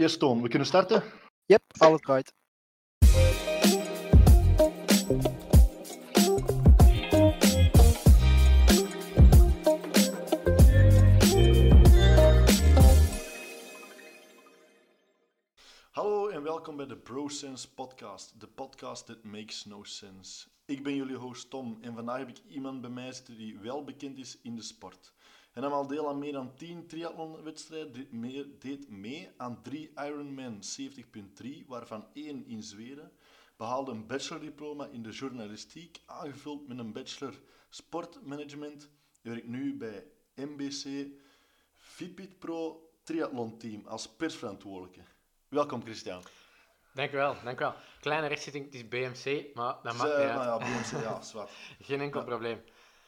Eerst Toon, we kunnen starten? Yep, alles right. Hallo en welkom bij de BroSense podcast, de podcast that makes no sense. Ik ben jullie host Tom en vandaag heb ik iemand bij mij zitten die wel bekend is in de sport. Hij nam al deel aan meer dan 10 triathlonwedstrijden, deed mee, aan 3 Ironman 70.3, waarvan één in Zweden. Behaalde een bachelordiploma in de journalistiek, aangevuld met een bachelor sportmanagement. Werkt nu bij MBC Fitbit Pro Triathlon Team als persverantwoordelijke. Welkom Christian. Dank u wel, dank u wel. Kleine rechtszitting, het is BMC, maar dat Dus, maakt niet uit. nou ja, BMC, ja, zwart. Geen enkel probleem.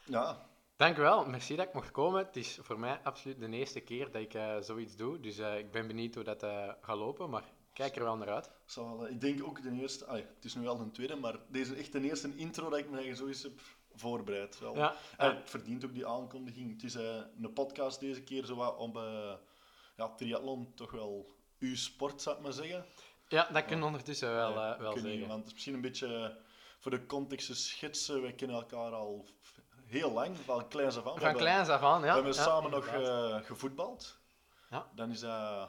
Ja, Dank u wel, merci dat ik mocht komen. Het is voor mij absoluut de eerste keer dat ik eh, zoiets doe, dus eh, ik ben benieuwd hoe dat eh, gaat lopen, maar kijk er wel naar uit. zal ik denk ook de eerste, ah, het is nu wel de tweede, maar deze echt de eerste intro dat ik me eigenlijk zo eens heb voorbereid. Wel. Ja, het verdient ook die aankondiging. Het is een podcast deze keer zo wat om ja, triathlon toch wel uw sport, zou ik maar zeggen. ja dat kunnen we ondertussen wel, wel want het is misschien een beetje voor de context te schetsen. Wij kennen elkaar al heel lang, van kleins af aan. We Van hebben- kleins af aan, ja. We hebben ja, samen nog eh, gevoetbald. Ja. Dan is dat...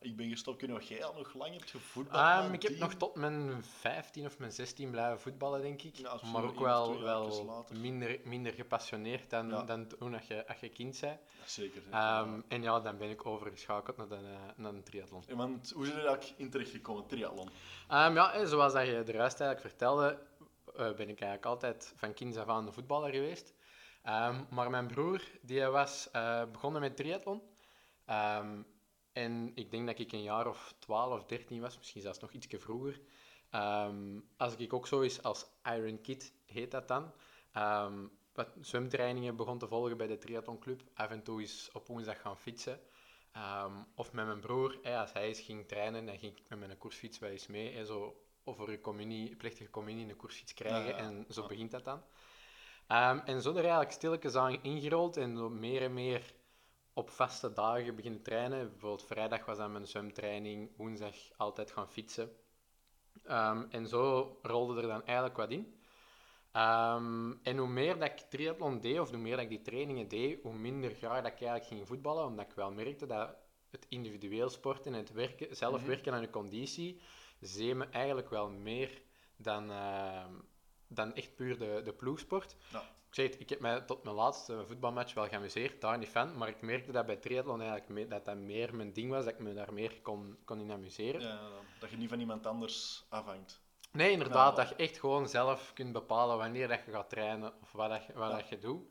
ik ben gestopt. Kun je nog jij al nog lang hebt gevoetbald? Een ik heb nog tot mijn 15 of mijn 16 blijven voetballen, denk ik. Ja, is maar ook wel, wel minder, minder gepassioneerd dan, Ja. dan toen als je, als je kind bent. Ja, zeker. Ehm, en ja, dan ben ik overgeschakeld naar de, eh, naar de triathlon. Want hoe zijn er eigenlijk in terechtgekomen, triathlon? Ehm, ja, en zoals dat je er juist eigenlijk vertelde, eh, ben ik eigenlijk altijd van kinds af aan een voetballer geweest. Ehm, maar mijn broer die was eh, begonnen met triathlon. Ehm, en ik denk dat ik een jaar of 12 of 13 was, misschien zelfs nog ietsje vroeger. Ehm, als ik ook zo is als Iron Kid, heet dat dan. Wat zwemtrainingen begon te volgen bij de triathlonclub. Af en toe eens op woensdag gaan fietsen. Of met mijn broer, als hij eens ging trainen, dan ging ik met mijn koersfiets wel eens mee. Hè, zo, of voor een communie, plechtige communie een koersfiets krijgen. Ja, ja, En zo begint dat dan. Ehm, en zo er eigenlijk stilletjes aan ingerold en zo meer en meer op vaste dagen beginnen trainen. Bijvoorbeeld vrijdag was dan mijn zwemtraining, woensdag altijd gaan fietsen. Ehm, en zo rolde er dan eigenlijk wat in. Ehm, en hoe meer dat ik triathlon deed, of hoe meer dat ik die trainingen deed, hoe minder graag dat ik eigenlijk ging voetballen, omdat ik wel merkte dat het individueel sporten en het werken, zelf Mhm. werken aan je conditie, zee me eigenlijk wel meer dan, ehm, dan echt puur de, de ploegsport. Ja. Ik zeg het, ik heb mij tot mijn laatste voetbalmatch wel geamuseerd, daar niet van, maar ik merkte dat bij triathlon eigenlijk dat dat meer mijn ding was, dat ik me daar meer kon, kon in amuseren. Ja, dat je niet van iemand anders afhangt. Nee, inderdaad, dat je echt gewoon zelf kunt bepalen wanneer dat je gaat trainen of wat, dat je, wat Ja. dat je doet.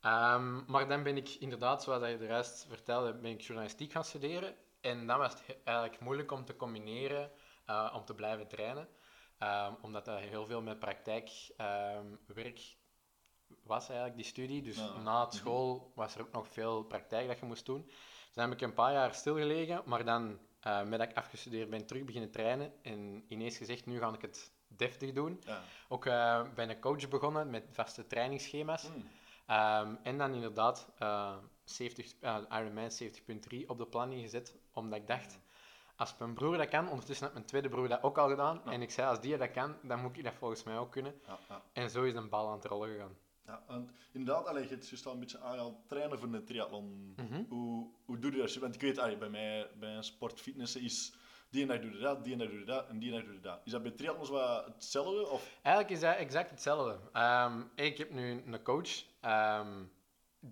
Ehm, maar dan ben ik inderdaad, zoals dat je de rest vertelde, ben ik journalistiek gaan studeren. En dan was het he- eigenlijk moeilijk om te combineren, eh, om te blijven trainen. Ehm, omdat dat heel veel met praktijkwerk was eigenlijk, die studie. Dus Ja. na het school was er ook nog veel praktijk dat je moest doen. Dus dan heb ik een paar jaar stilgelegen, maar dan, met dat ik afgestudeerd ben, terug beginnen trainen. En ineens gezegd, nu ga ik het deftig doen. Ja. Ook eh bij een coach begonnen met vaste trainingsschema's. Hm. Ehm, en dan inderdaad eh 70, eh, Ironman 70.3 op de planning gezet, omdat ik dacht, als mijn broer dat kan, ondertussen had mijn tweede broer dat ook al gedaan, Ja. en ik zei, als die dat kan, dan moet ik dat volgens mij ook kunnen. Ja, ja. En zo is een bal aan het rollen gegaan. Ja, en inderdaad, allee, je al een beetje aangehaald, trainen voor een triathlon. Mhm. hoe, hoe doe je dat? Want ik weet, allee, bij mij, bij een sportfitnessen is die en dag doe je dat, die en dag doe je dat en die en dag doe je dat. Is dat bij triathlons wat hetzelfde? Of? Eigenlijk is dat exact hetzelfde. Ehm, ik heb nu een coach ehm,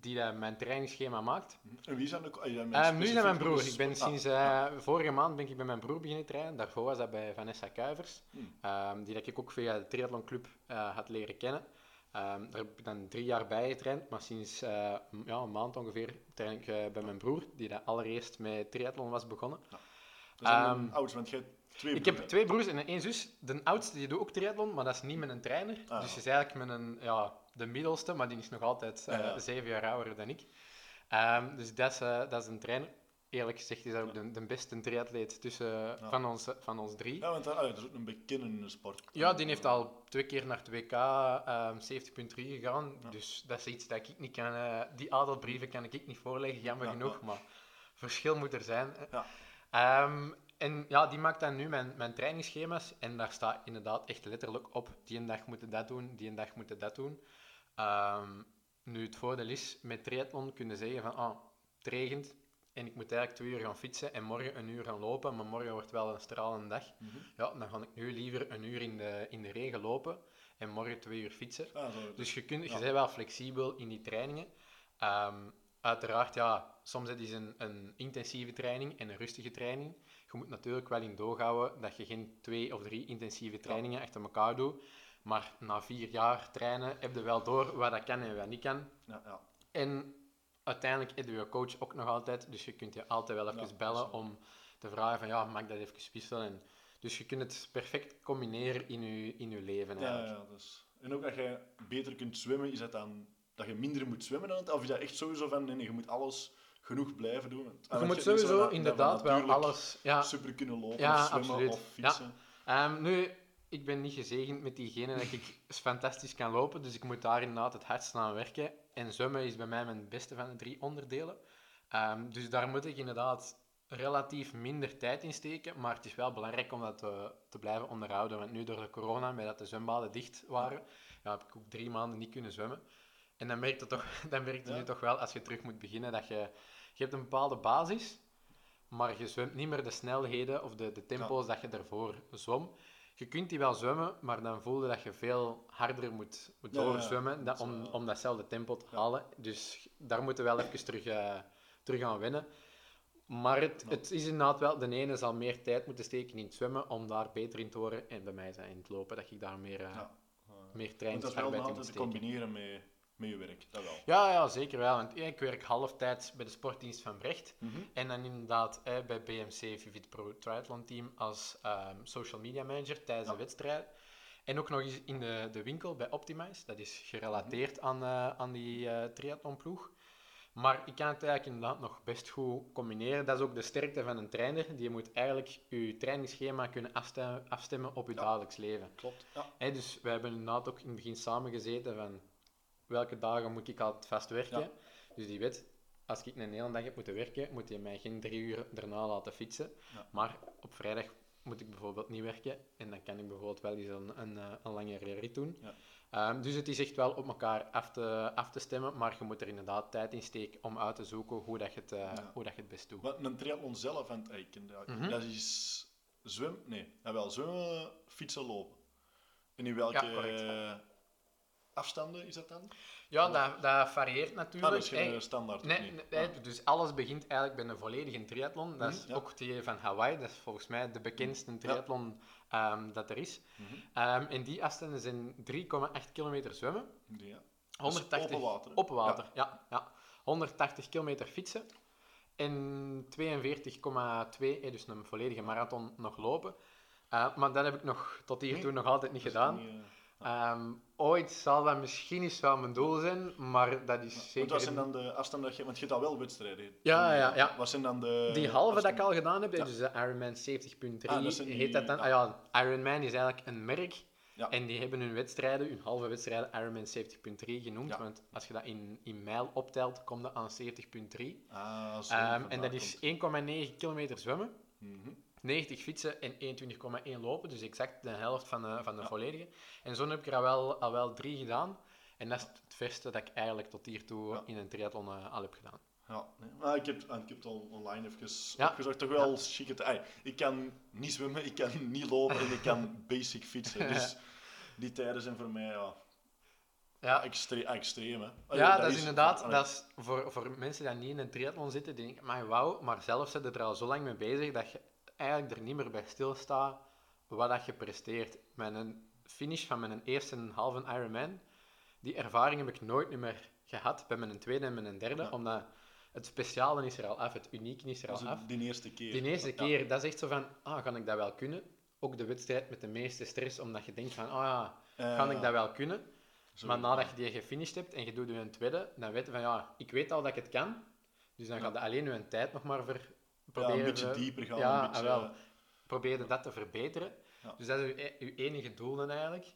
die dat mijn trainingsschema maakt. En wie allee, dat mensen nu is dat mijn broer. Ik ben sinds Ah, eh, ja. vorige maand ben ik bij mijn broer beginnen trainen. Daarvoor was dat bij Vanessa Kuivers, Hmm. ehm, die dat ik ook via de triathlonclub eh had leren kennen. Ehm, daar heb ik dan drie jaar bij getraind, maar sinds eh, ja, een maand ongeveer train ik eh, bij mijn broer, die dat allereerst met triathlon was begonnen. Dat is Ehm, want jij twee Ik heb twee broers en één zus. De oudste die doet ook triathlon, maar dat is niet met een trainer. Ah. Dus die is eigenlijk met een, ja, de middelste, maar die is nog altijd Ja, ja. zeven jaar ouder dan ik. Ehm, dus dat is, eh, dat is een trainer. Eerlijk gezegd is dat ook de, de beste triatleet tussen, van, ons, van ons drie. Ja, want dat, allee, dat is ook een bekende sport. Ja, die heeft al twee keer naar het WK ehm 70.3 gegaan. Dus dat is iets dat ik niet kan... eh, die adelbrieven kan ik niet voorleggen, jammer Ja, genoeg. Maar verschil moet er zijn. Ja. Ehm, En ja, die maakt dan nu mijn, mijn trainingsschema's. En daar staat inderdaad echt letterlijk op. Die een dag moeten dat doen, die een dag moeten dat doen. Ehm, nu, het voordeel is, met triathlon kunnen zeggen van, ah, het regent en ik moet eigenlijk twee uur gaan fietsen en morgen een uur gaan lopen, maar morgen wordt wel een stralende dag. Mhm. Ja, dan ga ik nu liever een uur in de, in de regen lopen en morgen twee uur fietsen. Ah, zo, Dus je, kunt, je bent wel flexibel in die trainingen. Ehm, uiteraard, ja, soms is het een, een intensieve training en een rustige training. Je moet natuurlijk wel in doog houden dat je geen twee of drie intensieve trainingen achter elkaar doet. Maar na vier jaar trainen heb je wel door wat dat kan en wat niet kan. ja, ja. En uiteindelijk heb je je coach ook nog altijd, dus je kunt je altijd wel even bellen dat is om te vragen van ja, mag ik dat even wisselen? En, dus je kunt het perfect combineren in je, in je leven eigenlijk. ja, dus. En ook als je beter kunt zwemmen, is dat dan dat je minder moet zwemmen dan het? Of is dat echt sowieso van, nee, nee, je moet alles genoeg blijven doen? Je moet sowieso dat- dat inderdaad wel alles... Ja, super kunnen lopen, Ja, zwemmen absoluut. of fietsen. Ehm, nu, ik ben niet gezegend met diegene dat ik fantastisch kan lopen, dus ik moet daar inderdaad het hardst aan werken. En zwemmen is bij mij mijn beste van de drie onderdelen. Ehm, dus daar moet ik inderdaad relatief minder tijd in steken, maar het is wel belangrijk om dat te, te blijven onderhouden. Want nu door de corona, met dat de zwembaden dicht waren, ja, heb ik ook drie maanden niet kunnen zwemmen. En dan merkt het, toch, dan merkt het Ja. nu toch wel, als je terug moet beginnen, dat je, je hebt een bepaalde basis, maar je zwemt niet meer de snelheden of de, de tempo's dat je daarvoor zwom. Je kunt die wel zwemmen, maar dan voelde dat je veel harder moet, moet Ja, doorzwemmen dat- Dat, om, om datzelfde tempo te halen. Dus daar moeten we wel even terug, eh, terug aan wennen. Maar het, is inderdaad wel, de ene zal meer tijd moeten steken in het zwemmen om daar beter in te worden. En bij mij dat in het lopen, dat ik daar meer. Eh, meer want dat is wel moet altijd te combineren met, met je werk, dat wel. Ja, ja, zeker wel. Want ja, ik werk halftijds bij de sportdienst van Brecht. Mhm. En dan inderdaad eh, bij BMC Vivid Pro Triathlon Team als ehm, social media manager tijdens Ja. de wedstrijd. En ook nog eens in de, de winkel bij Optimize. Dat is gerelateerd Mhm. aan, eh, aan die eh triathlonploeg. Maar ik kan het eigenlijk inderdaad nog best goed combineren. Dat is ook de sterkte van een trainer. Die moet eigenlijk je trainingsschema kunnen afstemmen, afstemmen op je Ja. dagelijks leven. Klopt. Ja. Dus we hebben inderdaad ook in het begin samen gezeten van welke dagen moet ik altijd vast werken. Ja. Dus die weet, als ik een hele dag heb moeten werken, moet hij mij geen drie uur daarna laten fietsen. Ja. Maar op vrijdag moet ik bijvoorbeeld niet werken en dan kan ik bijvoorbeeld wel eens een, een, eh, een langere rit doen. Ja. Ehm, dus het is echt wel op elkaar af te, af te stemmen, maar je moet er inderdaad tijd in steken om uit te zoeken hoe, dat je, het, eh, Ja. hoe dat je het best doet. Maar een triathlon zelf, en, eh, ik ken dat, Mhm. dat is zwem, nee, jawel, zwemmen, fietsen, lopen. En in welke afstanden is dat dan? Ja, dat, dat varieert Ah, natuurlijk. dat is geen standaard. Nee, nee, nee, dus alles begint eigenlijk bij een volledige triathlon. Dat is Mhm, ja. ook die van Hawaii. Dat is volgens mij de bekendste triathlon ehm, dat er is. Mhm. Ehm, en die afstanden zijn 3,8 kilometer zwemmen. Ja. 180 open water, hè? Open water, ja. ja, 180 kilometer fietsen. En 42,2, eh, dus een volledige marathon, nog lopen. Eh, maar dat heb ik nog tot hiertoe nog altijd niet gedaan. niet, eh, Ehm, ooit zal dat misschien eens wel mijn doel zijn, maar dat is Want zeker... wat zijn dan de afstanden dat je... Want je hebt al wel wedstrijden. Ja, ja, ja. Wat zijn dan de... Die halve dat ik al gedaan heb, Ja. dus de Ironman 70.3 Ah, dat die- heet dat dan. Ah ja, Ironman is eigenlijk een merk. Ja. En die hebben hun wedstrijden, hun halve wedstrijden, Ironman 70.3 genoemd. Ja. Want als je dat in, in mijl optelt, komt dat aan 70.3. Ah, vandaar en dat is komt. 1,9 kilometer zwemmen, Mhm. 90 fietsen en 21,1 lopen. Dus exact de helft van de, van de Ja. volledige. En zo heb ik er al wel, al wel drie gedaan. En dat is het verste dat ik eigenlijk tot hiertoe Ja. in een triathlon eh, al heb gedaan. Ja, nee. maar ik heb, ah, ik heb het al online even Ja. opgezocht. Toch wel chic. Het, ai, ik kan niet zwemmen, ik kan niet lopen en ik kan basic fietsen. Dus die tijden zijn voor mij ja, Ja, extre extreem. Hè. Ah, Ja, dat, is inderdaad, dat is voor, voor mensen die niet in een triathlon zitten, die denken, maar wauw, maar zelf zit je er al zo lang mee bezig dat je eigenlijk er niet meer bij stilstaat wat dat je presteert. Met een finish van mijn eerste halve Ironman, die ervaring heb ik nooit meer gehad bij mijn tweede en mijn derde, Ja. omdat het speciale is er al af, het unieke is er al af. die eerste keer. Die eerste Ja. keer, dat is echt zo van, ah, kan ik dat wel kunnen? Ook de wedstrijd met de meeste stress, omdat je denkt van, ah ja, Eh, kan ik dat wel kunnen? zo, Maar nadat je die gefinished hebt en je doet je een tweede, dan weet je van ja, ik weet al dat ik het kan. Dus dan Ja. ga je alleen je tijd nog maar ver Ja, proberen. een beetje dieper gaan. Ja, een beetje, ah, wel. Probeer dat te verbeteren. Dus dat is je, e- enige doel dan eigenlijk.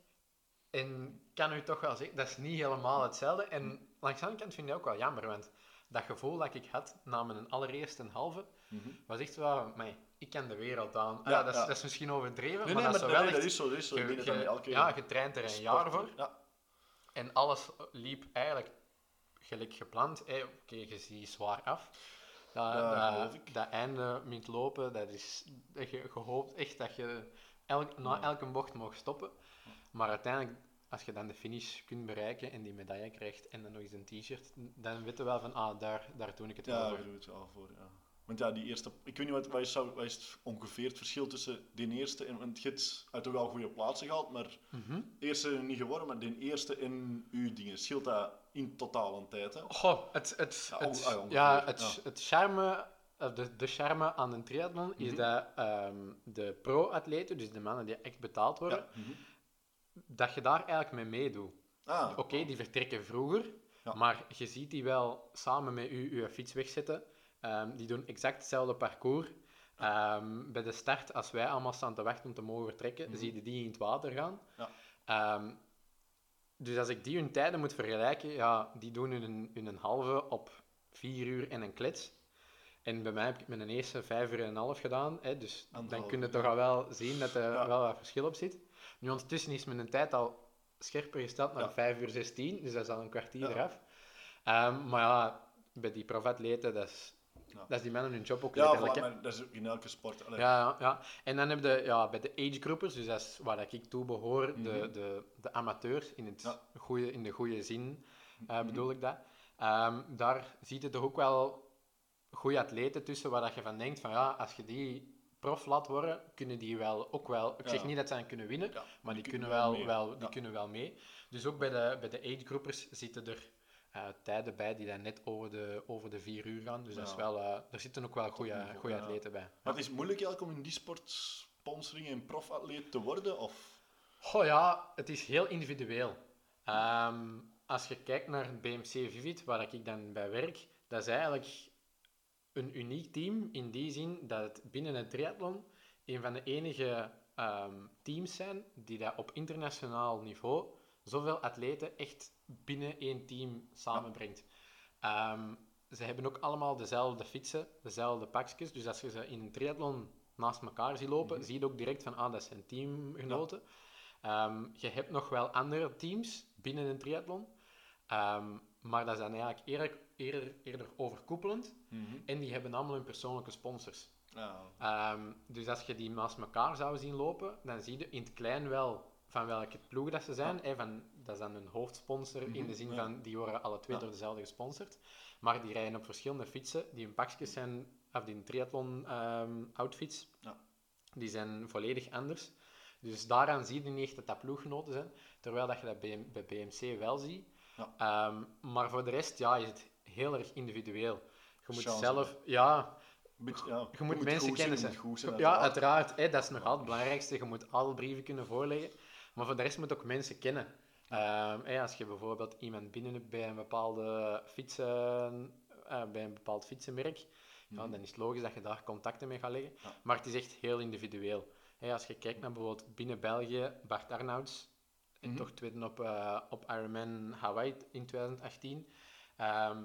En kan u toch wel zeggen, dat is niet helemaal hetzelfde. En langs de andere kant vind ik ook wel jammer, want dat gevoel dat ik had na mijn allereerste halve, Mhm. was echt wel, maar ik ken de wereld aan. Ah, Ja, dat, is, ja. dat is misschien overdreven, Nee, maar nee, dat maar is wel nee, dat echt... is zo. Dat is elke ja, je traint er een jaar voor. Ja. En alles liep eigenlijk gelijk gepland. Eh, Oké, je ziet zwaar af. Dat, Ja, dat, einde met lopen, dat is, dat je, je hoopt echt dat je elk, na Ja. elke bocht mag stoppen. Maar uiteindelijk, als je dan de finish kunt bereiken en die medaille krijgt en dan nog eens een t-shirt, dan weten we wel van, ah, daar, daar doe ik het wel Ja, voor. daar doe het wel voor. Ja. Want ja, die eerste... Ik weet niet, wat, wat, is, wat is ongeveer het verschil tussen die eerste en... Want je hebt uit wel goede plaatsen gehaald, maar Mhm. eerste niet geworden, maar die eerste en uw dingen. Scheelt dat in totaal een tijd, hè? Goh, het, het, Ja, het, ah, ja, het, ja. het charme, eh, de, de charme aan een triathlon is Mhm. dat ehm, de pro-atleten, dus de mannen die echt betaald worden, Ja. mhm. dat je daar eigenlijk mee meedoet. Ah, Oké, die vertrekken vroeger, maar je ziet die wel samen met u je fiets wegzetten. Ehm, die doen exact hetzelfde parcours. Ehm, bij de start, als wij allemaal staan te wachten om te mogen vertrekken, Mhm. zie je die in het water gaan. Ja. Ehm, dus als ik die hun tijden moet vergelijken, ja, die doen hun, hun halve op vier uur en een klets. En bij mij heb ik met een eerste vijf uur en een half gedaan. Hè, dus dan kun je toch al wel zien dat er Ja. wel wat verschil op zit. Nu ondertussen is mijn tijd al scherper gesteld naar Ja. 5 uur 16, dus dat is al een kwartier eraf. Maar ja, bij die profatleten, dat is, Ja. dat is die mannen hun job ook ja, voilà, maar dat is ook in elke sport. Allee, Ja, ja, ja. En dan heb je ja, bij de agegroupers, dus dat is waar ik toe behoor, de, Mhm. de, de amateurs in, het Ja. goeie, in de goede zin eh, Mhm. bedoel ik dat. Ehm, daar zie je toch ook wel goede atleten tussen waar dat je van denkt van ja, als je die prof laat worden, kunnen die wel ook wel. Ik zeg Ja. niet dat ze dan kunnen winnen, Ja, maar die, kunnen wel, mee. wel, die Ja. kunnen wel mee. Dus ook bij de, bij de agegroupers zitten er tijden bij die dan net over de, over de vier uur gaan. Dus dat is wel, eh, er zitten ook wel goede Topniveau, goede ja. atleten bij. Maar het is moeilijk eigenlijk om in die sport sponsoring en profatleet te worden? Of... Goh ja, het is heel individueel. Ehm, als je kijkt naar het BMC Vivid, waar ik dan bij werk, dat is eigenlijk een uniek team in die zin dat het binnen het triathlon een van de enige ehm, teams zijn die dat op internationaal niveau zoveel atleten echt binnen één team samenbrengt. Ehm, ze hebben ook allemaal dezelfde fietsen, dezelfde pakjes. Dus als je ze in een triathlon naast elkaar ziet lopen, Mhm. zie je ook direct van, ah, dat zijn teamgenoten. Ehm, je hebt nog wel andere teams binnen een triathlon, Ehm, maar dat is dan eigenlijk eerder, eerder, eerder overkoepelend. En die hebben allemaal hun persoonlijke sponsors. Ehm, dus als je die naast elkaar zou zien lopen, dan zie je in het klein wel van welke ploeg dat ze zijn. van, dat is dan een hoofdsponsor in Mhm, de zin ja. van die worden alle twee Ja. door dezelfde gesponsord. Maar die rijden op verschillende fietsen. Die hun pakjes zijn, of die triathlon ehm, outfits, Ja. die zijn volledig anders. Dus daaraan zie je niet echt dat dat ploeggenoten zijn. Terwijl dat je dat bij, bij BMC wel ziet. Ja. Ehm, maar voor de rest ja, is het heel erg individueel. Je moet Chance, zelf, ja, Beetje, ja. je moet mensen kennen. ja, uiteraard. uiteraard. Hè, dat is nog altijd het belangrijkste. Je moet alle brieven kunnen voorleggen. Maar voor de rest moet ook mensen kennen. Ehm, als je bijvoorbeeld iemand binnen hebt bij een bepaalde fietsen, eh, bij een bepaald fietsenmerk, ja, Mhm. dan is het logisch dat je daar contacten mee gaat leggen. Ja. Maar het is echt heel individueel. Als je kijkt naar bijvoorbeeld binnen België, Bart Arnouds, en Mhm. toch tweede op, eh, op Ironman Hawaii in 2018. Ehm,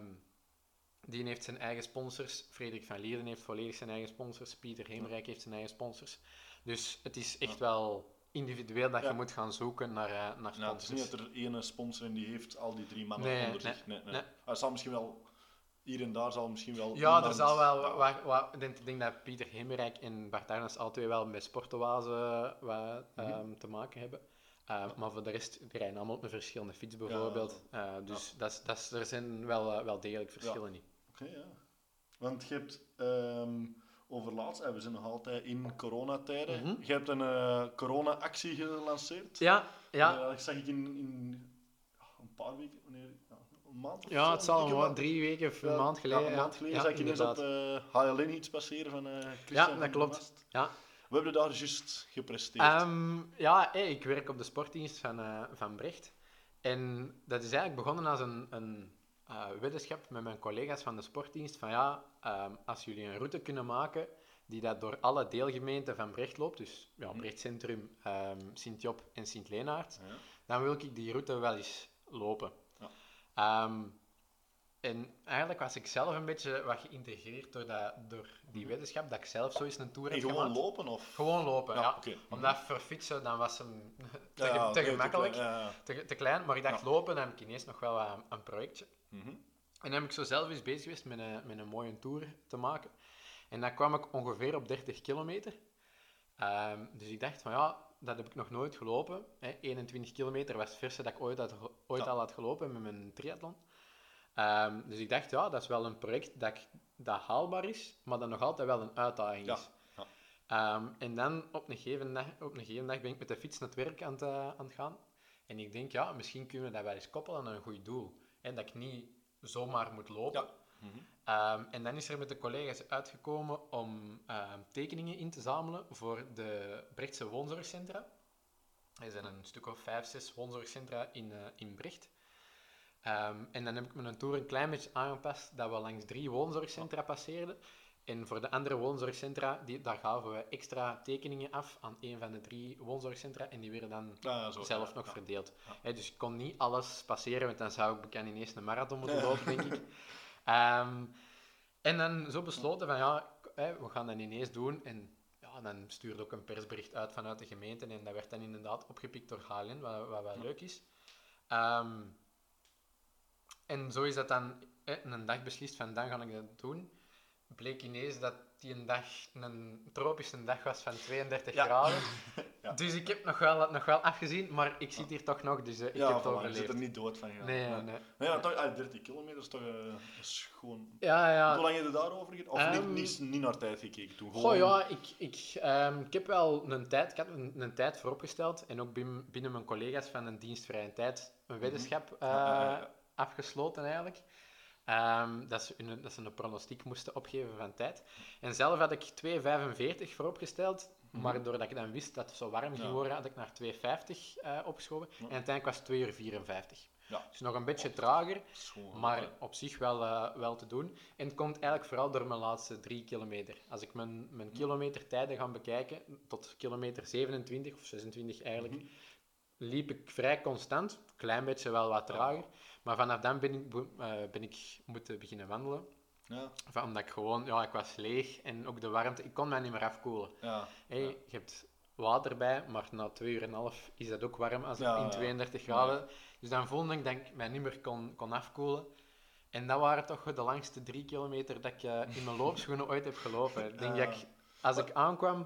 die heeft zijn eigen sponsors. Frederik van Lieren heeft volledig zijn eigen sponsors. Pieter Heemrijk heeft zijn eigen sponsors. Dus het is echt wel individueel dat Ja. je moet gaan zoeken naar, eh, naar Nou, het is sponsors. niet dat er ene sponsor en die heeft al die drie mannen Nee, onder nee, zich. Nee, nee. nee. Hij zal misschien wel... Hier en daar zal misschien wel ja, er zal wel... Ja. Waar, waar, ik denk, ik denk dat Pieter Heemrijk en Bart Arnouds alle twee wel met sportoase wat, Mhm. ehm, te maken hebben. Ehm, Maar voor de rest, die rijden allemaal op een verschillende fiets bijvoorbeeld. Eh, dus dat is, dat is, er zijn wel, eh, wel degelijk verschillen in. Oké, ja. Want je hebt ehm, over laatst, eh, we zijn nog altijd in coronatijden, Mhm. je hebt een eh, corona-actie gelanceerd. Ja, ja. Eh, dat zag ik in, in een paar weken, wanneer, ja, een maand of Ja, het zal wel. drie weken of een maand geleden. Ja, een maand geleden ja, zag ik ineens op uh, HLN iets passeren van eh Christian Ja, dat klopt. Ja. We hebben daar juist gepresteerd. Ehm, ja, hey, ik werk op de sportdienst van, eh, van Brecht. En dat is eigenlijk begonnen als een, een eh, weddenschap met mijn collega's van de sportdienst. Van ja, ehm, als jullie een route kunnen maken die dat door alle deelgemeenten van Brecht loopt, dus ja, Mhm. Brecht Centrum, ehm Sint-Job en Sint-Leenaard, Ja. dan wil ik die route wel eens lopen. Ja. Ehm, En eigenlijk was ik zelf een beetje wat geïntegreerd door, dat, door die wetenschap, dat ik zelf zo eens een tour Mhm. Heb gewoon lopen of? Gewoon lopen, ja. oké. Omdat voor fietsen, dan was hem te, Ja, gemakkelijk, ja, ja. te, te klein. Maar ik dacht, Ja. lopen, dan heb ik ineens nog wel een, een projectje. Mhm. En dan heb ik zo zelf eens bezig geweest met een, met een mooie tour te maken. En dan kwam ik ongeveer op 30 kilometer. Ehm, dus ik dacht van ja, dat heb ik nog nooit gelopen. Hè. 21 kilometer was het verste dat ik ooit, had, ooit Ja. al had gelopen met mijn triathlon. Ehm, dus ik dacht, ja, dat is wel een project dat, ik, dat haalbaar is, maar dat nog altijd wel een uitdaging is. ja. Ehm, en dan op een, gegeven dag, op een gegeven dag ben ik met de fiets naar het werk aan het, aan het gaan. En ik denk, ja, misschien kunnen we dat wel eens koppelen aan een goed doel. En dat ik niet zomaar moet lopen. Ja. Ehm, en dan is er met de collega's uitgekomen om ehm, tekeningen in te zamelen voor de Brechtse woonzorgcentra. Er zijn een stuk of vijf, zes woonzorgcentra in, eh, in Brecht. Ehm, en dan heb ik mijn tour een klein beetje aangepast dat we langs drie woonzorgcentra passeerden. En voor de andere woonzorgcentra, die, daar gaven we extra tekeningen af aan een van de drie woonzorgcentra. En die werden dan Ja, zo, zelf ja, nog ja. verdeeld. Dus ik kon niet alles passeren, want dan zou ik bekend ineens een marathon moeten lopen, denk ik. Ehm, en dan zo besloten van ja, we gaan dat ineens doen. En ja, dan stuurde ook een persbericht uit vanuit de gemeente. En dat werd dan inderdaad opgepikt door HLN, wat, wat wel leuk is. Ehm, en zo is dat dan een dag beslist van dan ga ik dat doen. Bleek ineens dat die een dag een tropische dag was van 32 Ja. graden. Ja. Dus ik heb nog wel, nog wel afgezien, maar ik zit hier toch nog, dus eh, ik heb het voilà, je zit er niet dood van gegaan. Nee, Ja. nee. Nee, maar toch, ah, 30 kilometer is toch eh, is gewoon... Ja, ja. Hoe lang heb je daarover gedaan? Of Ehm, niet, niet, niet naar tijd gekeken toen? Goh, ja, ik, ik, ehm, ik heb wel een tijd, ik had een, een tijd vooropgesteld en ook binnen, binnen mijn collega's van een dienstvrije tijd een weddenschap eh, Mhm. Ja, ja, ja. afgesloten eigenlijk. Ehm, dat, ze een, dat ze een pronostiek moesten opgeven van tijd. En zelf had ik 2,45 vooropgesteld, maar doordat ik dan wist dat het zo warm ging Mhm. Ja. worden, had ik naar 2,50 eh opgeschoven. Ja. En uiteindelijk was het 2 uur 54. Ja. Dus nog een beetje trager. Maar op zich wel, eh, wel te doen. En het komt eigenlijk vooral door mijn laatste drie kilometer. Als ik mijn, mijn kilometertijden ga bekijken, tot kilometer 27 of 26 eigenlijk, Mhm. Liep ik vrij constant. Een klein beetje wel wat trager. Maar vanaf dan ben ik, eh, ben ik moeten beginnen wandelen. Ja, Van, omdat ik gewoon, ja, ik was leeg en ook de warmte, ik kon mij niet meer afkoelen. ja. Hey, Je hebt water bij, maar na twee uur en een half is dat ook warm als in ja. 32 graden. Dus dan voelde ik dat ik mij niet meer kon, kon afkoelen. En dat waren toch de langste drie kilometer dat ik eh, in mijn loopschoenen ooit heb gelopen. Ik denk dat ik, als ik aankwam?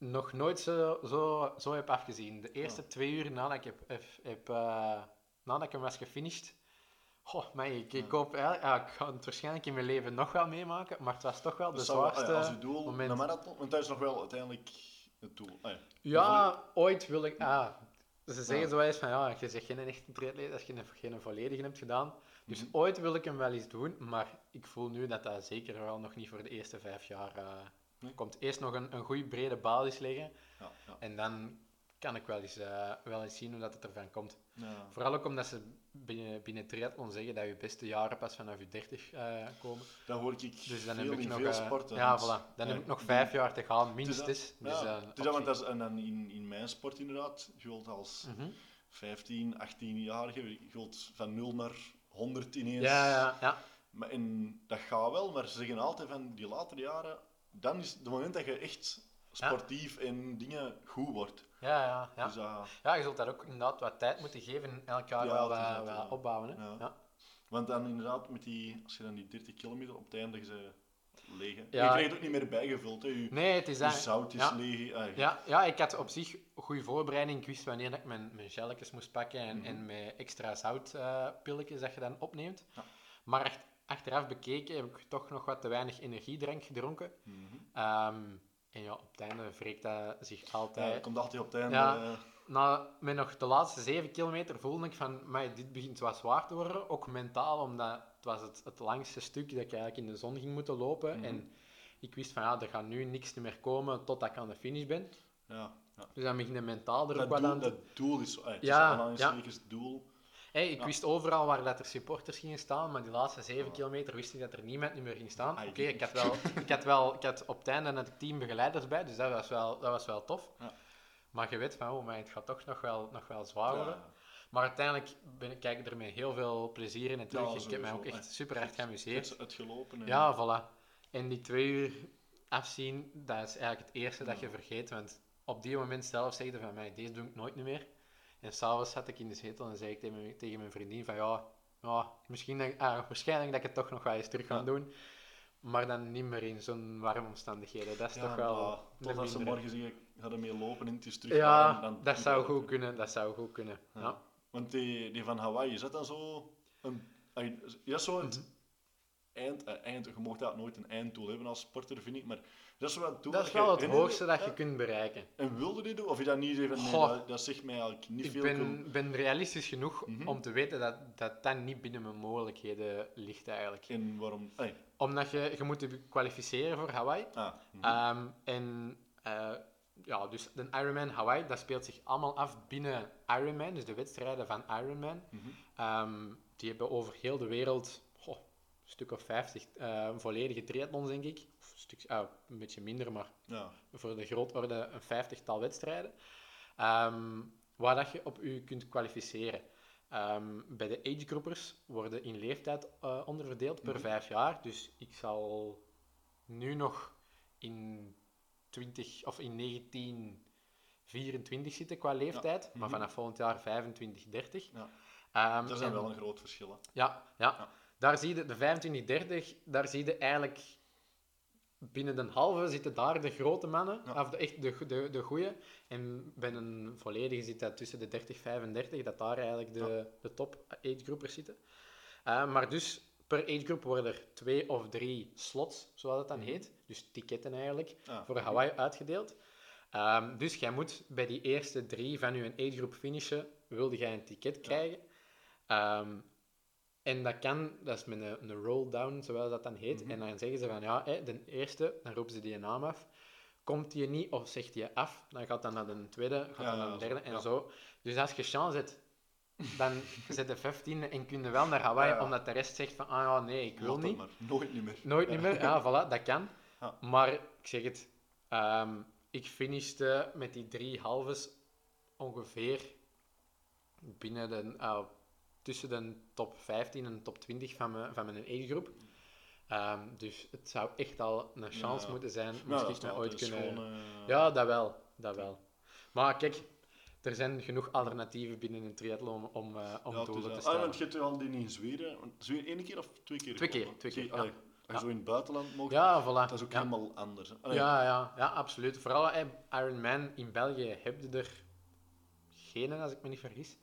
Nog nooit zo, zo, zo heb afgezien. De eerste twee uur nadat ik, heb, heb, heb, eh, nadat ik hem was gefinished, Goh, maar ik, ik hoop ja, ik ga het waarschijnlijk in mijn leven nog wel meemaken, maar het was toch wel de zou zwaarste als je doel moment. een marathon, want dat is nog wel uiteindelijk het doel. Ah, ja. Ooit wil ik. Ah, ze zeggen Ja. zo eens van ja, je zegt geen echte triatleet als je een, geen volledige hebt gedaan. Dus Mhm. ooit wil ik hem wel eens doen, maar ik voel nu dat dat zeker wel nog niet voor de eerste vijf jaar eh, Nee. komt. Eerst nog een, een goede brede basis leggen Ja, ja. en dan kan ik wel eens, eh, wel eens zien hoe dat het ervan komt. Ja. Vooral ook omdat ze binnen, binnen triathlon zeggen dat je beste jaren pas vanaf je 30 eh, komen. Dat hoor ik Dus dan veel heb ik nog, veel eh, sporten. ja, voilà. Dan heb ik nog vijf jaar te gaan, dat- minstens. Dus, ja, dat, want dat is, en dan in, in mijn sport inderdaad, je wilt als Mhm. 15, 18-jarige, je wilt van 0 naar 100 ineens. Ja, ja, ja. Maar, en dat gaat wel, maar ze zeggen altijd van die latere jaren, dan is het moment dat je echt sportief en dingen goed wordt. Ja, ja, ja. Dus dat, Ja, je zult daar ook inderdaad wat tijd moeten geven en elk jaar Ja, wel ja. opbouwen. Hè? Ja. Ja. want dan inderdaad, met die, als je dan die 30 kilometer op het einde ze leeg. hè. Ja. Je krijgt het ook niet meer bijgevuld. Hè. Je, Nee, het is je zout is ja. leeg. ah, Ja, ja, ik had op zich goede voorbereiding. Ik wist wanneer ik mijn, mijn gelletjes moest pakken en, Mhm. en met extra zoutpilletjes dat je dan opneemt. Ja. Maar echt, achteraf bekeken heb ik toch nog wat te weinig energiedrank gedronken. mhm. Ehm, en ja, op het einde wreekt dat zich Ja, altijd. het komt altijd op het einde. Ja. eh, Na, met nog de laatste zeven kilometer voelde ik van, "Amai, dit begint wat zwaar te worden. Ook mentaal, omdat het was het, het langste stuk dat ik eigenlijk in de zon ging moeten lopen. Mhm. En ik wist van, ja, er gaat nu niks meer komen totdat ik aan de finish ben. ja, ja. Dus dan begin je mentaal er ook Dat, doel, aan te... dat doel is, ah, het Ja, is het doel. Hey, ik ja. wist overal waar dat er supporters gingen staan, maar die laatste zeven kilometer wist ik dat er niemand niet meer ging staan. Ah, Oké, ik- ik, had wel, ik had wel, ik had op het einde net team begeleiders bij, dus dat was wel, dat was wel tof. Ja. Maar je weet van, oh, maar het gaat toch nog wel, nog wel zwaar worden. Maar uiteindelijk ben, ik- kijk ik er met heel veel plezier in en terug. Ik heb mij ook echt super hard geamuseerd. Het uitgelopen. En... Ja, voilà. En die twee uur afzien, dat is eigenlijk het eerste dat je vergeet. Want op die moment zelf zeg je van mij, deze doe ik nooit meer. En s'avonds zat ik in de zetel en zei ik tegen mijn, tegen mijn vriendin van ja, ja misschien dat, ah, waarschijnlijk dat ik het toch nog wel eens terug ga Ja. doen. Maar dan niet meer in zo'n warme omstandigheden. Dat is Ja, toch wel de totdat ze morgen zeggen, ga ermee lopen en het is terug. Ja, dan- dat zou goed kunnen. Dat zou goed kunnen. Ja. Ja. Want die, die van Hawaii, is dat dan zo... Een, ja, zo het Mhm. eind, eh, eind... Je mocht dat nooit een einddoel hebben als sporter, vind ik, maar dat is wel Dat is je- wel het hoogste dat je ja, kunt bereiken. En wilde die doen? Of is dat niet even... Nee, dat, dat zegt mij eigenlijk niet Ik veel. Ik ben, ben realistisch genoeg Mhm. om te weten dat, dat dat niet binnen mijn mogelijkheden ligt eigenlijk. En waarom... Omdat je, je moet je kwalificeren voor Hawaii. ah. Ehm, en eh, ja, dus de Ironman Hawaii, dat speelt zich allemaal af binnen Ironman, dus de wedstrijden van Ironman. Ehm, die hebben over heel de wereld goh, een stuk of 50 eh, volledige triathlons, denk ik. Of een, stuk, ah, een beetje minder, maar Ja. voor de grootorde een vijftigtal wedstrijden. Ehm, waar dat je op u kunt kwalificeren. Ehm, bij de agegroupers worden in leeftijd eh, onderverdeeld per Mhm. vijf jaar. Dus ik zal nu nog in 20 of in 1924 zitten qua leeftijd, maar Mhm. vanaf volgend jaar 25, 30. Ja. Ehm, Dat zijn en- wel een groot verschil. hè. ja, ja. Ja. Daar zie je de 25-30, daar zie je eigenlijk binnen de halve zitten daar de grote mannen, Ja. of de, echt de, de, de goeie. En bij een volledige zit dat tussen de 30-35, dat daar eigenlijk de, de top agegroupers zitten. Eh, maar dus per agegroep worden er twee of drie slots, zoals dat dan Mhm. heet, dus ticketten eigenlijk, voor Hawaii uitgedeeld. Ehm, dus jij moet bij die eerste drie van je agegroep finishen, wilde jij een ticket krijgen. Ehm, en dat kan, dat is met een, een roll-down, zoals dat dan heet. Mhm. En dan zeggen ze van, ja, hè, de eerste, dan roepen ze die naam af. Komt die niet of zegt die af, dan gaat dat naar de tweede, gaat Ja, dan naar de derde en zo. Dus als je chance hebt, dan zit de 15 en kun je wel naar Hawaii, omdat de rest zegt van, ah ja, nee, ik wil niet. maar. Nooit niet meer. Nooit Ja. niet meer, ja, voilà, dat kan. Maar ik zeg het, ehm, ik finishte met die drie halves ongeveer binnen de, ah, tussen de top 15 en top 20 van mijn, van mijn agegroep. Ehm dus het zou echt al een chance Ja. moeten zijn, Ja, moest dat ik ooit kunnen... eh, Ja, dat wel, dat wel. Maar kijk, er zijn genoeg alternatieven binnen een triathlon om, eh, om ja, doelen te Ah, stellen. want je hebt al die in Zweden. Zweden één keer of twee keer? Twee keer, twee keer, ja. allee, Als je zo in het buitenland mocht, ja, voilà. dat is ook ja. helemaal anders. Allee, Ja, ja, ja, absoluut. Vooral Ironman in België heb je er geen, als ik me niet vergis.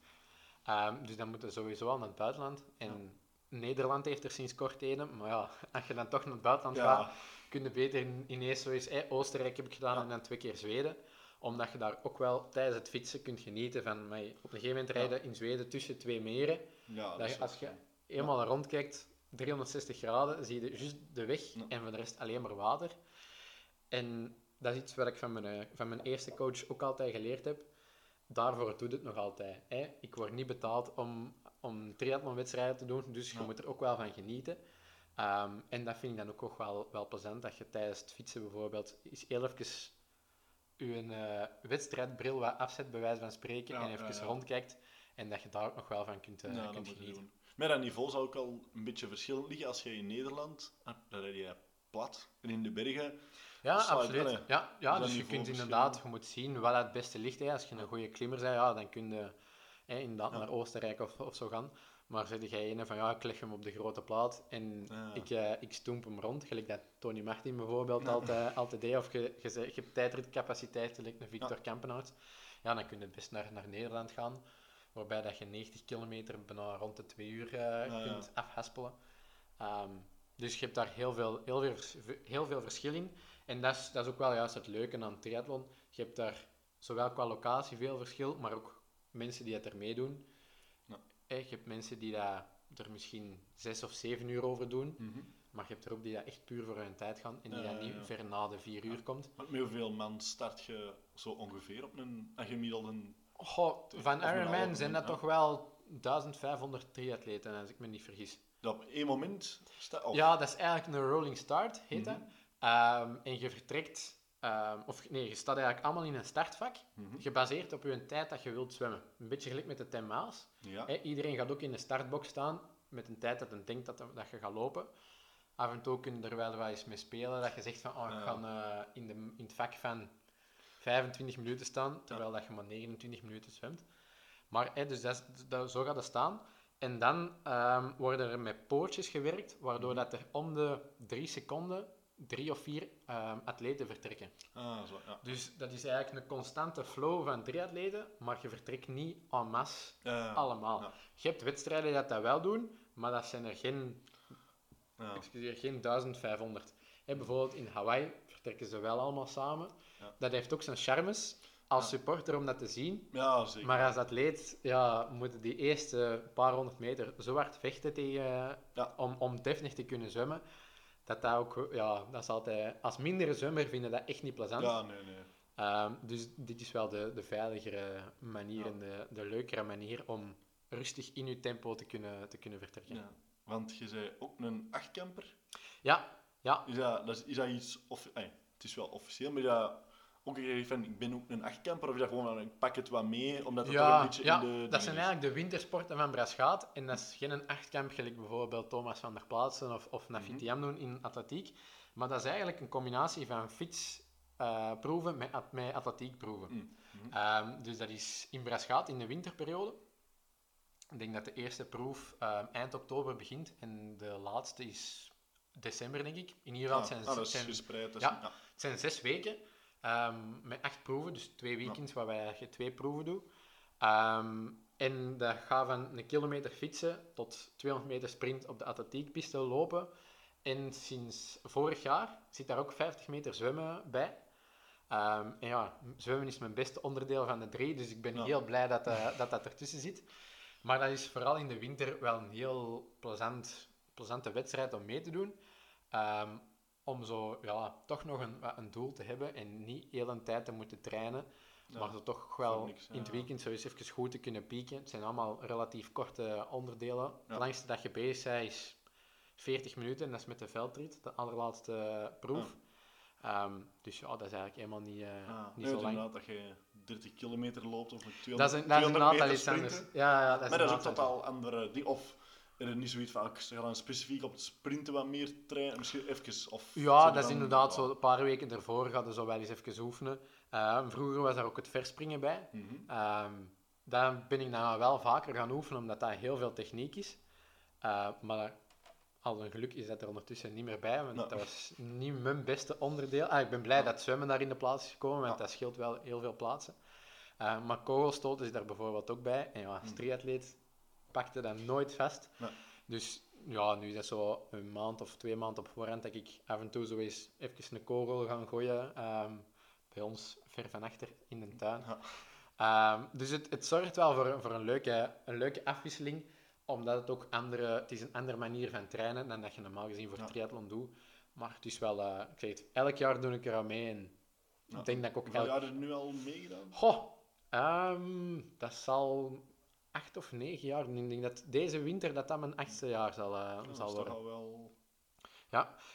Ehm, dus dan moeten we sowieso al naar het buitenland. En Nederland heeft er sinds kort een. Maar ja, als je dan toch naar het buitenland Ja. gaat, kun je beter in- ineens zoiets... Oostenrijk heb ik gedaan Ja. en dan twee keer Zweden. Omdat je daar ook wel tijdens het fietsen kunt genieten van... Maar op een gegeven moment rijden in Zweden tussen twee meren. ja, dat je, als je eenmaal rondkijkt, 360 graden, zie je juist de weg en voor de rest alleen maar water. En dat is iets wat ik van mijn, eh, van mijn eerste coach ook altijd geleerd heb. Daarvoor doet het nog altijd. Hè. Ik word niet betaald om, om triathlonwedstrijden te doen, dus je Ja. moet er ook wel van genieten. Ehm, en dat vind ik dan ook, ook wel, wel plezant, dat je tijdens het fietsen bijvoorbeeld eens heel even je eh, wedstrijdbril wat afzet, bij wijze van spreken, Ja, en even ja, rondkijkt. En dat je daar ook nog wel van kunt, eh, kunt genieten. Maar dat niveau zou ook al een beetje verschillend liggen als je in Nederland, ah, daar rijd je plat, en in de bergen, Ja, absoluut. Ja, ja dus je kunt inderdaad, je moet zien wat het beste ligt. Hè. Als je een goede klimmer bent, ja, dan kun je hè, inderdaad Ja. naar Oostenrijk of, of zo gaan. Maar zeg jij een van, ja, ik leg hem op de grote plaat en Ja. ik, eh, ik stoemp hem rond, gelijk dat Tony Martin bijvoorbeeld Ja. altijd, altijd deed. Of je, je, hebt tijdritcapaciteit, gelijk een Victor Kampenaerts. Ja, dan kun je het best naar, naar Nederland gaan, waarbij dat je 90 kilometer bijna rond de twee uur eh, ja. kunt afhaspelen. Ehm, dus je hebt daar heel veel, heel heel veel verschil in. En dat is, dat is ook wel juist het leuke aan triathlon. Je hebt daar zowel qua locatie veel verschil, maar ook mensen die het er meedoen. Ja. Eh, Je hebt mensen die dat er misschien zes of zeven uur over doen, Mhm. maar je hebt er ook die dat echt puur voor hun tijd gaan en die Ja, dat niet ja, ver na de vier uur komt. Met hoeveel man start je zo ongeveer op een, een gemiddelde... Goh, van Ironman zijn dat ja. toch wel 1500 triatleten, als ik me niet vergis. Dat op één moment Ja, dat is eigenlijk een rolling start, heet dat. Ehm, en je vertrekt ehm, of nee, je staat eigenlijk allemaal in een startvak, Mhm. gebaseerd op je tijd dat je wilt zwemmen. Een beetje gelijk met de 10 miles. Ja. Hè, iedereen gaat ook in de startbox staan met een tijd dat hij denkt dat, dat je gaat lopen. Af en toe kun je er wel wat eens mee spelen, dat je zegt van, oh, ik ga eh, in, de, in het vak van 25 minuten staan, terwijl dat je maar 29 minuten zwemt. Maar dus dat, dat, zo gaat het staan. En dan ehm, worden er met poortjes gewerkt, waardoor Mhm. dat er om de drie seconden drie of vier ehm, atleten vertrekken. Ah, zo, ja. Dus dat is eigenlijk een constante flow van drie atleten, maar je vertrekt niet en masse Ja, allemaal. Ja. Je hebt wedstrijden die dat wel doen, maar dat zijn er geen, excuseer, geen 1500. Hè, bijvoorbeeld in Hawaii vertrekken ze wel allemaal samen. Dat heeft ook zijn charmes als supporter om dat te zien. Ja, zeker. Maar als atleet ja, moeten die eerste paar honderd meter zo hard vechten tegen, om, om deftig te kunnen zwemmen. Dat dat ook, ja, dat is altijd, als mindere zwemmer vinden dat echt niet plezant. Ja, nee, nee. Ehm, dus dit is wel de, de veiligere manier Ja. en de, de leukere manier om rustig in je tempo te kunnen, te kunnen vertrekken. Ja. Want je zei ook een achtkamper. Ja, ja. Is dat, dat is, is dat iets... Of, eh, het is wel officieel, maar is dat ook van ik ben ook een achtkamper? Of dat gewoon van, ik pak het wat mee, omdat het toch een beetje ja in de... dat zijn eigenlijk de wintersporten van Braschaat. En dat is geen een achtkamp, gelijk bijvoorbeeld Thomas van der Plaatsen of, of Nafitiam doen in atletiek. Maar dat is eigenlijk een combinatie van fietsproeven met, at- met atletiekproeven. Mm, mhm. Ehm, dus dat is in Braschaat in de winterperiode. Ik denk dat de eerste proef ehm, eind oktober begint en de laatste is december, denk ik. In ieder geval, zijn, ah, dat is zijn, gespreid. Dat ja. is, ja. het zijn zes weken ehm, met acht proeven, dus twee weekends waarbij je twee proeven doet. Ehm, en dat gaat van een kilometer fietsen tot 200 meter sprint op de atletiekpiste lopen. En sinds vorig jaar zit daar ook 50 meter zwemmen bij. Ehm, en ja, zwemmen is mijn beste onderdeel van de drie, dus ik ben Ja. heel blij dat, eh, dat dat ertussen zit. Maar dat is vooral in de winter wel een heel plezant, plezante wedstrijd om mee te doen. Om zo ja, toch nog een, een doel te hebben en niet heel een tijd te moeten trainen. Ja, maar toch wel niks, in het weekend zo eens even goed te kunnen pieken. Het zijn allemaal relatief korte onderdelen. Ja. Het langste dat je bezig bent is 40 minuten en dat is met de veldrit, de allerlaatste proef. Ehm, dus ja, dat is eigenlijk helemaal niet, Ah, niet nee, zo lang. dat je 30 kilometer loopt of met 200, Dat is, een- dat is 200 inderdaad meter wel iets sprinten. anders. Ja, ja, dat is maar dat is ook totaal andere ding. Of er is niet zoiets van, ik ga dan specifiek op het sprinten wat meer trainen. Misschien even. Of Ja, dat is inderdaad zo. Een paar weken ervoor hadden ze wel eens even oefenen. Ehm, vroeger was daar ook het verspringen bij. Mhm. Ehm, daar ben ik dan wel vaker gaan oefenen, omdat dat heel veel techniek is. Eh, maar al een geluk is dat er ondertussen niet meer bij, want dat was niet mijn beste onderdeel. Ah, ik ben blij dat zwemmen daar in de plaats is gekomen, want dat scheelt wel heel veel plaatsen. Eh, maar kogelstoten is daar bijvoorbeeld ook bij. En ja, als Mhm. triatleet pakte dat nooit vast. Ja. Dus ja, nu is dat zo een maand of twee maanden op voorhand dat ik af en toe zo eens even een kogel gaan gooien. ehm, bij ons ver van achter in de tuin. Ja. Ehm, dus het, het zorgt wel voor, voor een, leuke, een leuke afwisseling, omdat het ook andere, het is een andere manier van trainen dan dat je normaal gezien voor Ja. triathlon doet. Maar het is wel, eh, ik zeg het, elk jaar doe ik er aan mee en Ja. ik denk dat ik ook elk... jaar er nu al meegedaan? Goh, ehm, dat zal acht of negen jaar. Ik denk dat deze winter dat dat mijn achtste jaar zal, eh, Ja, dat zal is toch worden. al wel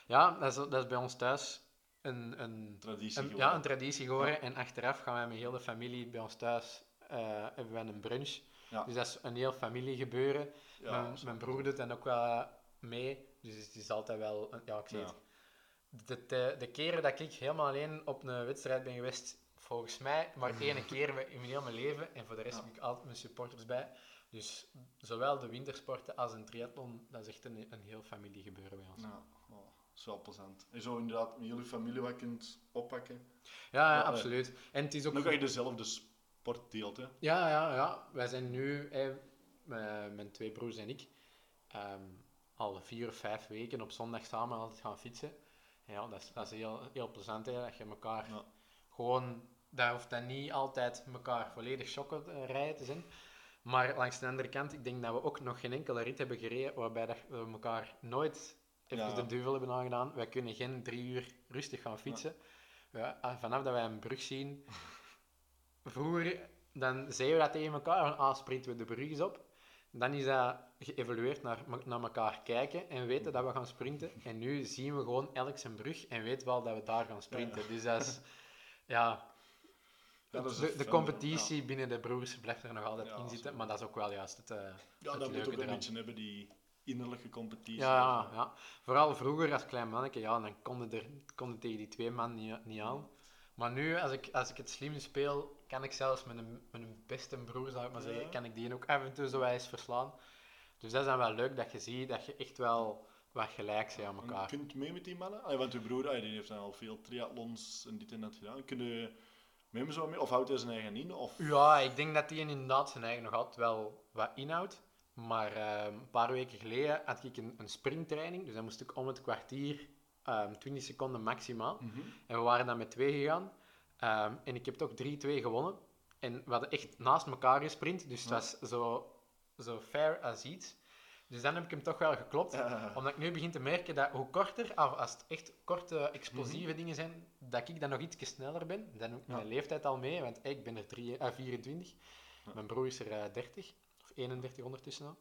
Ja, dat is, dat is bij ons thuis een, een, traditie een, geworden. ja, een traditie geworden. En achteraf gaan wij met heel de familie bij ons thuis eh, hebben wij een brunch. Ja. Dus dat is een heel familiegebeuren. Ja, mijn, mijn broer doet dan ook wel mee. Dus het is altijd wel... Ja, ik zeg Ja. het. De, de, de keren dat ik helemaal alleen op een wedstrijd ben geweest, volgens mij maar één keer in mijn heel mijn leven. En voor de rest Ja. heb ik altijd mijn supporters bij. Dus zowel de wintersporten als een triathlon, dat is echt een, een heel familiegebeuren bij ons. Ja, oh, dat is wel plezant. En zo inderdaad met jullie familie wat kunt oppakken. Ja, ja, Ja, absoluut. En het is ook... Dan kan je dezelfde sport deelt, hè. Ja, ja, ja. Wij zijn nu, eh, mijn twee broers en ik, ehm, al vier of vijf weken op zondag samen altijd gaan fietsen. En ja, dat is, dat is heel, heel plezant, hè, dat je elkaar Ja. gewoon, daar hoeft dan niet altijd elkaar volledig shocken te rijden te zijn. Maar langs de andere kant, ik denk dat we ook nog geen enkele rit hebben gereden waarbij dat we elkaar nooit even Ja. de duvel hebben aangedaan. Wij kunnen geen drie uur rustig gaan fietsen. Ja, ah, vanaf dat wij een brug zien, vroeger, dan zeiden we dat tegen elkaar, van, ah, sprinten we de brug eens op. Dan is dat geëvolueerd naar, naar elkaar kijken en weten dat we gaan sprinten. En nu zien we gewoon elk zijn brug en weten wel dat we daar gaan sprinten. Dus dat is, ja... Ja, dat is de, de competitie binnen de broers blijft er nog altijd Ja, in zitten, maar dat is ook wel juist het, eh, Ja, het dat moet ook een beetje hebben, die innerlijke competitie. Ja, ja, ja. Vooral vroeger als klein manneke, ja, dan kon je, er, kon je tegen die twee man niet, niet aan. Maar nu, als ik, als ik het slim speel, kan ik zelfs met een, met een beste broer, zou ik maar zeggen, Ja. kan ik die ook af en toe zo eens verslaan. Dus dat is dan wel leuk dat je ziet dat je echt wel wat gelijk bent aan En elkaar. Je kunt mee met die mannen? Ah, want uw broer ah, die heeft dan al veel triathlons en dit en dat gedaan. Kun je met hem zo mee? Of houdt hij zijn eigen in? Of... Ja, ik denk dat die inderdaad zijn eigen nog altijd wel wat inhoudt. Maar ehm, een paar weken geleden had ik een, een sprinttraining, dus dan moest ik om het kwartier, ehm 20 seconden maximaal. Mhm. En we waren dan met twee gegaan. Ehm, en ik heb toch 3-2 gewonnen. En we hadden echt naast elkaar gesprint. Dus het was zo, zo fair als iets. Dus dan heb ik hem toch wel geklopt. Omdat ik nu begin te merken dat hoe korter, als het echt korte, explosieve Mhm. dingen zijn, dat ik dan nog iets sneller ben. Dan ook Ja. mijn leeftijd al mee, want ik ben er drie, eh, 24. Ja. Mijn broer is er eh, 30, of 31 ondertussen al.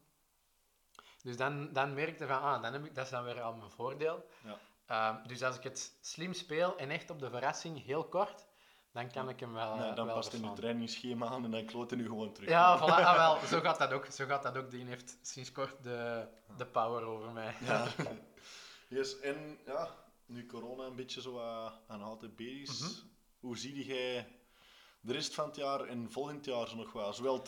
Dus dan, dan merkte van, ah, dan heb ik, dat is dan weer al mijn voordeel. Ja. Ehm, dus als ik het slim speel en echt op de verrassing heel kort, dan kan ik hem wel, Nee, eh, dan wel past in je trainingsschema aan en dan kloot hij nu gewoon terug. Ja, voilà, ah, wel, zo gaat dat ook. Zo gaat dat ook. Die heeft sinds kort de, de power over mij. Ja. Yes, en ja, nu corona een beetje zo uh, aan HTB is, Mhm. hoe zie jij de rest van het jaar en volgend jaar zo nog wel? Zowel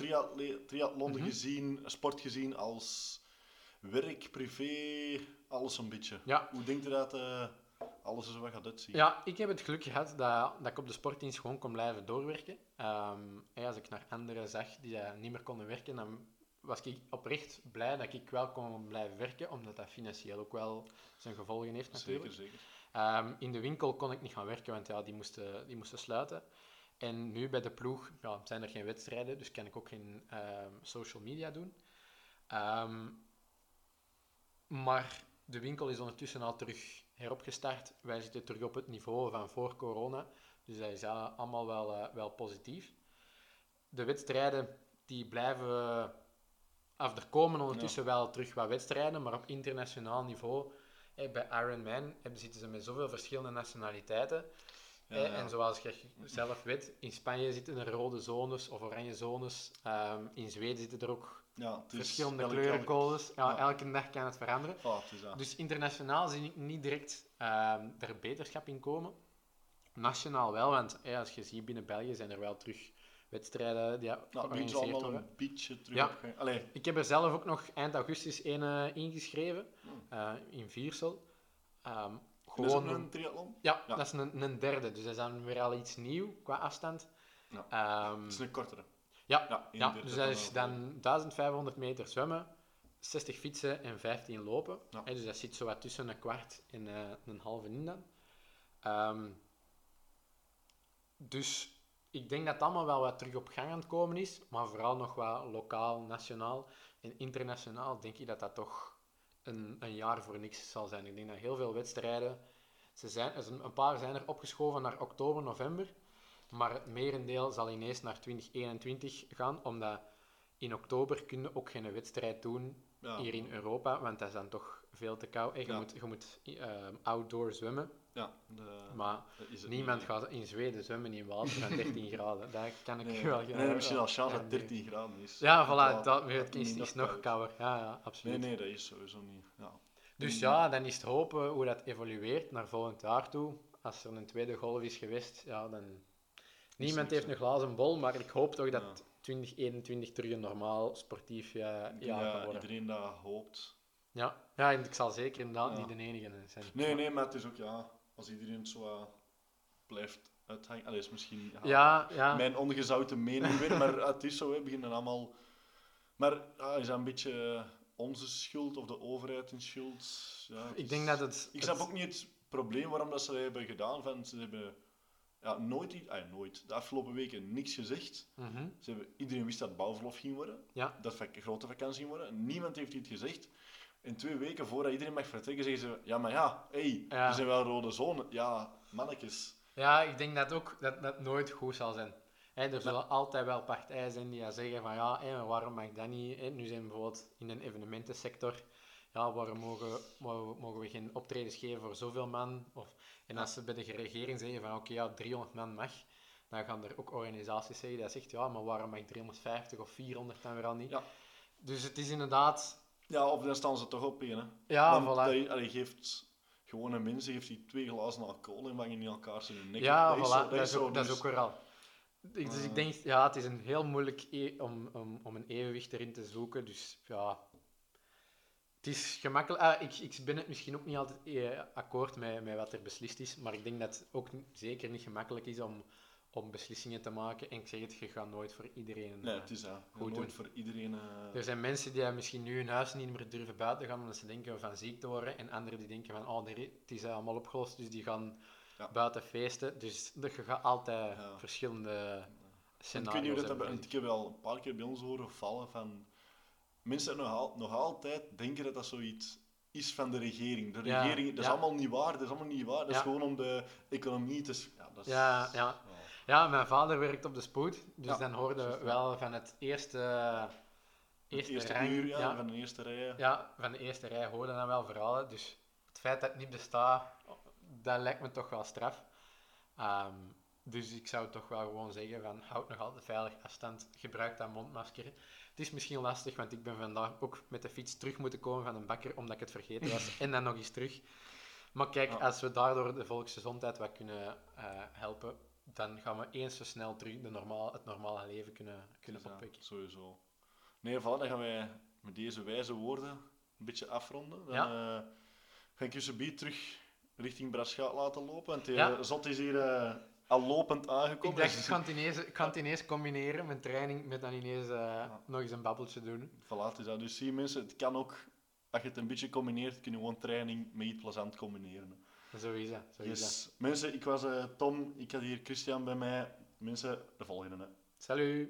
triathlon Mhm. gezien, sport gezien, als werk, privé, alles een beetje. Ja. Hoe denkt u dat eh, alles zo wat gaat uitzien? Ja, ik heb het geluk gehad dat, dat ik op de sportdienst gewoon kon blijven doorwerken. Ehm, hè, als ik naar anderen zag die dat niet meer konden werken, dan was ik oprecht blij dat ik wel kon blijven werken, omdat dat financieel ook wel zijn gevolgen heeft natuurlijk. zeker, zeker. Ehm, in de winkel kon ik niet gaan werken, want ja, die, moesten, die moesten sluiten. En nu bij de ploeg ja, zijn er geen wedstrijden, dus kan ik ook geen ehm, social media doen. Maar de winkel is ondertussen al terug heropgestart. Wij zitten terug op het niveau van voor corona. Dus dat is ja, allemaal wel, eh, wel positief. De wedstrijden die blijven... Of er komen ondertussen wel terug wat wedstrijden, maar op internationaal niveau... bij Ironman zitten ze met zoveel verschillende nationaliteiten. Ja, hè, ja. En zoals je zelf weet, in Spanje zitten er rode zones of oranje zones. Ehm, in Zweden zitten er ook Ja, verschillende kleurencodes. Ja, ja. Elke dag kan het veranderen. Ah, het. Dus internationaal zie ik niet direct ehm er beterschap in komen. Nationaal wel, want als je ziet binnen België zijn er wel terug wedstrijden die nou, nu is allemaal worden. een beetje terug Ja. op gang. Allee, Ik heb er zelf ook nog eind augustus een eh, ingeschreven, Hmm. eh, in Viersel. Is gewoon een triathlon? ja, Ja. dat is een, een derde, dus dat is dan weer al iets nieuw qua afstand. Ja. Ehm, Het is een kortere. Ja, Ja, ja, 31 dus dat is dan 1500 meter zwemmen, 60 fietsen en 15 lopen. Ja. Dus dat zit zo wat tussen een kwart en eh, een halve in dan. Ehm, dus ik denk dat het allemaal wel wat terug op gang aan het komen is, maar vooral nog wat lokaal, nationaal en internationaal denk ik dat dat toch een, een jaar voor niks zal zijn. Ik denk dat heel veel wedstrijden, ze zijn- een paar zijn er opgeschoven naar oktober, november, maar het merendeel zal ineens naar 2021 gaan, omdat in oktober kun je ook geen wedstrijd doen Ja. hier in Europa, want dat is dan toch veel te koud. En je Ja. moet, je moet eh, outdoor zwemmen, Ja, de, maar het niemand niet. gaat in Zweden zwemmen in water van 13 graden. Dat kan ik Nee, wel nee, nee, misschien al chance ja, dat nee. 13 graden is. Ja, voilà, dat, het niet is, nog is nog koud. kouder. Ja, ja, Nee, absoluut. nee, dat is sowieso niet. Ja. Dus ja, dan is het hopen hoe dat evolueert naar volgend jaar toe. Als er een tweede golf is geweest, ja, dan... Niemand heeft een glazen bol, maar ik hoop toch dat Ja. 2021 terug een normaal sportief ja, jaar dat worden. iedereen dat hoopt. Ja. ja, en ik zal zeker inderdaad Ja. niet de enige zijn. Nee, nee, maar het is ook, ja, als iedereen zo eh, blijft uithangen. Allee, is misschien ja, Ja, ja. mijn ongezouten mening weer, maar eh, het is zo, we beginnen allemaal... Maar ja, is dat een beetje onze schuld of de overheid in schuld? Ja, Ik is- denk dat het... Ik snap het- ook niet het probleem waarom dat ze hebben gedaan. Van, ze hebben ja, nooit, ah, nooit, de afgelopen weken niks gezegd. Mhm. Ze hebben, iedereen wist dat bouwverlof ging worden. Ja. Dat het grote vakantie ging worden. Niemand heeft iets gezegd. En twee weken voordat iedereen mag vertrekken, zeggen ze... Ja, maar ja, hey, Ja. er zijn wel rode zones. Ja, mannetjes. Ja, ik denk dat ook dat dat nooit goed zal zijn. Er zullen altijd wel partijen zijn die zeggen van ja, maar waarom mag dat niet? Nu zijn we bijvoorbeeld in een evenementensector, ja, waarom mogen, mogen, mogen we geen optredens geven voor zoveel man? Of, en als ze bij de regering zeggen van oké, ja, 300 man mag, dan gaan er ook organisaties zeggen die zeggen ja, maar waarom mag 350 of 400 dan weer al niet? Ja. Dus het is inderdaad... Ja, of dan staan ze toch op één. Hè. Ja, Want voilà. dat je- allee, geeft gewone mensen geeft die twee glazen alcohol en vangen in elkaar zijn nek. Ja, dat voilà, zo- dat, is ook, dat is ook weer al. Dus ik Eh. denk, ja, het is een heel moeilijk e- om, om, om een evenwicht erin te zoeken. Dus ja, het is gemakkelijk. Ah, ik, ik ben het misschien ook niet altijd eh, akkoord met, met wat er beslist is, maar ik denk dat het ook zeker niet gemakkelijk is om, om beslissingen te maken. En ik zeg het, je gaat nooit voor iedereen. Nee, eh, het is dat. Goed Nooit voor iedereen. eh, er zijn mensen die misschien nu hun huis niet meer durven buiten gaan omdat ze denken van ziek te worden. En anderen die denken van, oh, het is allemaal opgelost, dus die gaan Ja. buiten feesten. Dus je gaat altijd Ja. verschillende En scenario's hoe dat hebben. ik heb wel een paar keer bij ons horen vallen van mensen nog, al- nog altijd denken dat dat zoiets is van de regering. De Ja, regering, dat is ja. allemaal niet waar, dat is allemaal niet waar. Dat is gewoon om de economie te... Ja, dat is, Ja, ja. Ja, mijn vader werkt op de spoed, dus dan hoorde juist, we wel van het eerste, Het eerste, eerste rang, uur, ja, van de eerste rij. ja, van de eerste rij hoorde dan wel verhalen. Dus het feit dat het niet bestaat, dat lijkt me toch wel straf. Ehm, dus ik zou toch wel gewoon zeggen van houd nog altijd veilig afstand, gebruik dat mondmasker. Het is misschien lastig, want ik ben vandaag ook met de fiets terug moeten komen van een bakker omdat ik het vergeten was en dan nog eens terug. Maar kijk, Ja. als we daardoor de volksgezondheid wat kunnen eh, helpen, dan gaan we eens zo snel terug de normaal, het normale leven kunnen, kunnen ja, opwekken. sowieso. Nee, voilà, dan gaan wij met deze wijze woorden een beetje afronden. Dan Ja. eh, ga ik je terug richting Braschaat laten lopen. Want de Ja. zot is hier eh, al lopend aangekomen. Ik dacht, Dus- ik kan, het ineens, ik kan het ineens combineren met training, met dan ineens eh, nog eens een babbeltje doen. Voilà. Dus zie je mensen, het kan ook, als je het een beetje combineert, kun je gewoon training met iets plezant combineren. Zo is dat. Zo is dat. Yes. Mensen, ik was eh, Tom, ik had hier Christian bij mij. Mensen, de volgende. Hè. Salut!